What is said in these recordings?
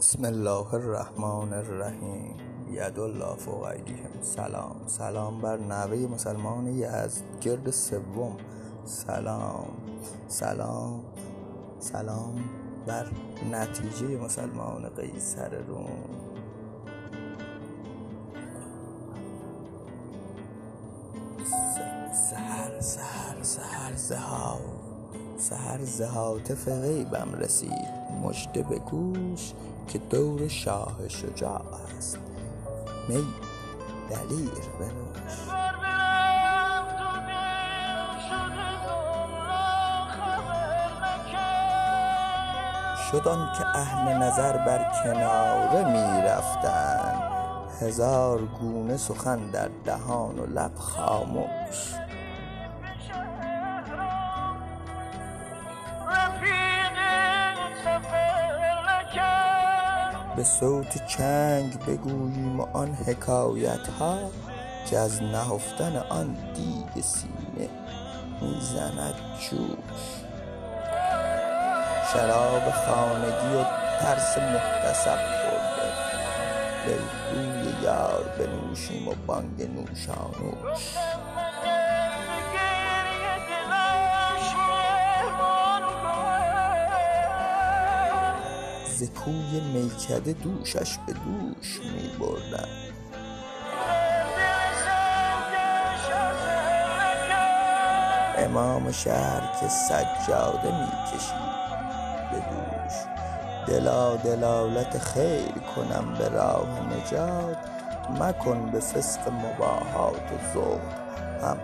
بسم الله الرحمن الرحیم. الله فوق سلام. سلام بر نوه مسلمان یزدگرد سوم. سلام. سلام. سلام بر نتیجه مسلمان قیصر روم. سهر سهر سهر زهاو سهر زهاتف غیبم رسید. مژده به گوش. که دور شاه شجاع است. می دلیر بنوش. شد که اهل نظر بر کناره می رفتند. هزار گونه سخن در دهان و لب خاموش. به صوت چنگ بگوییم آن حکایت ها که از نهفتن آن دیگ سینه می‌زند جوش. شراب خانگی و ترس محتسب خورده به یار بنوشیم و بانگ نوشانوش. ز کوی میکده دوشش به دوش می بردند امام شهر که سجاده می کشید به دوش. دلا دلالت خیر کنم به راه نجات مکن به فسق مباحات و زهد هم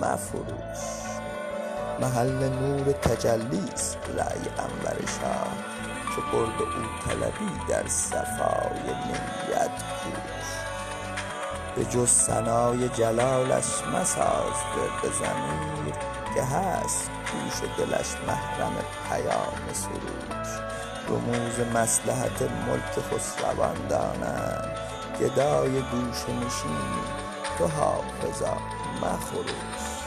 مفروش. محل نور تجلیست رای انور شاه. که قرب او طلبی در صفای نیت کوش. به جز ثنای جلالش مساز به ضمیر که هست گوش دلش محرم پیام سروش. رموز مصلحت ملک خسروان دانند گدای گوشه نشینی تو حافظا مخروش.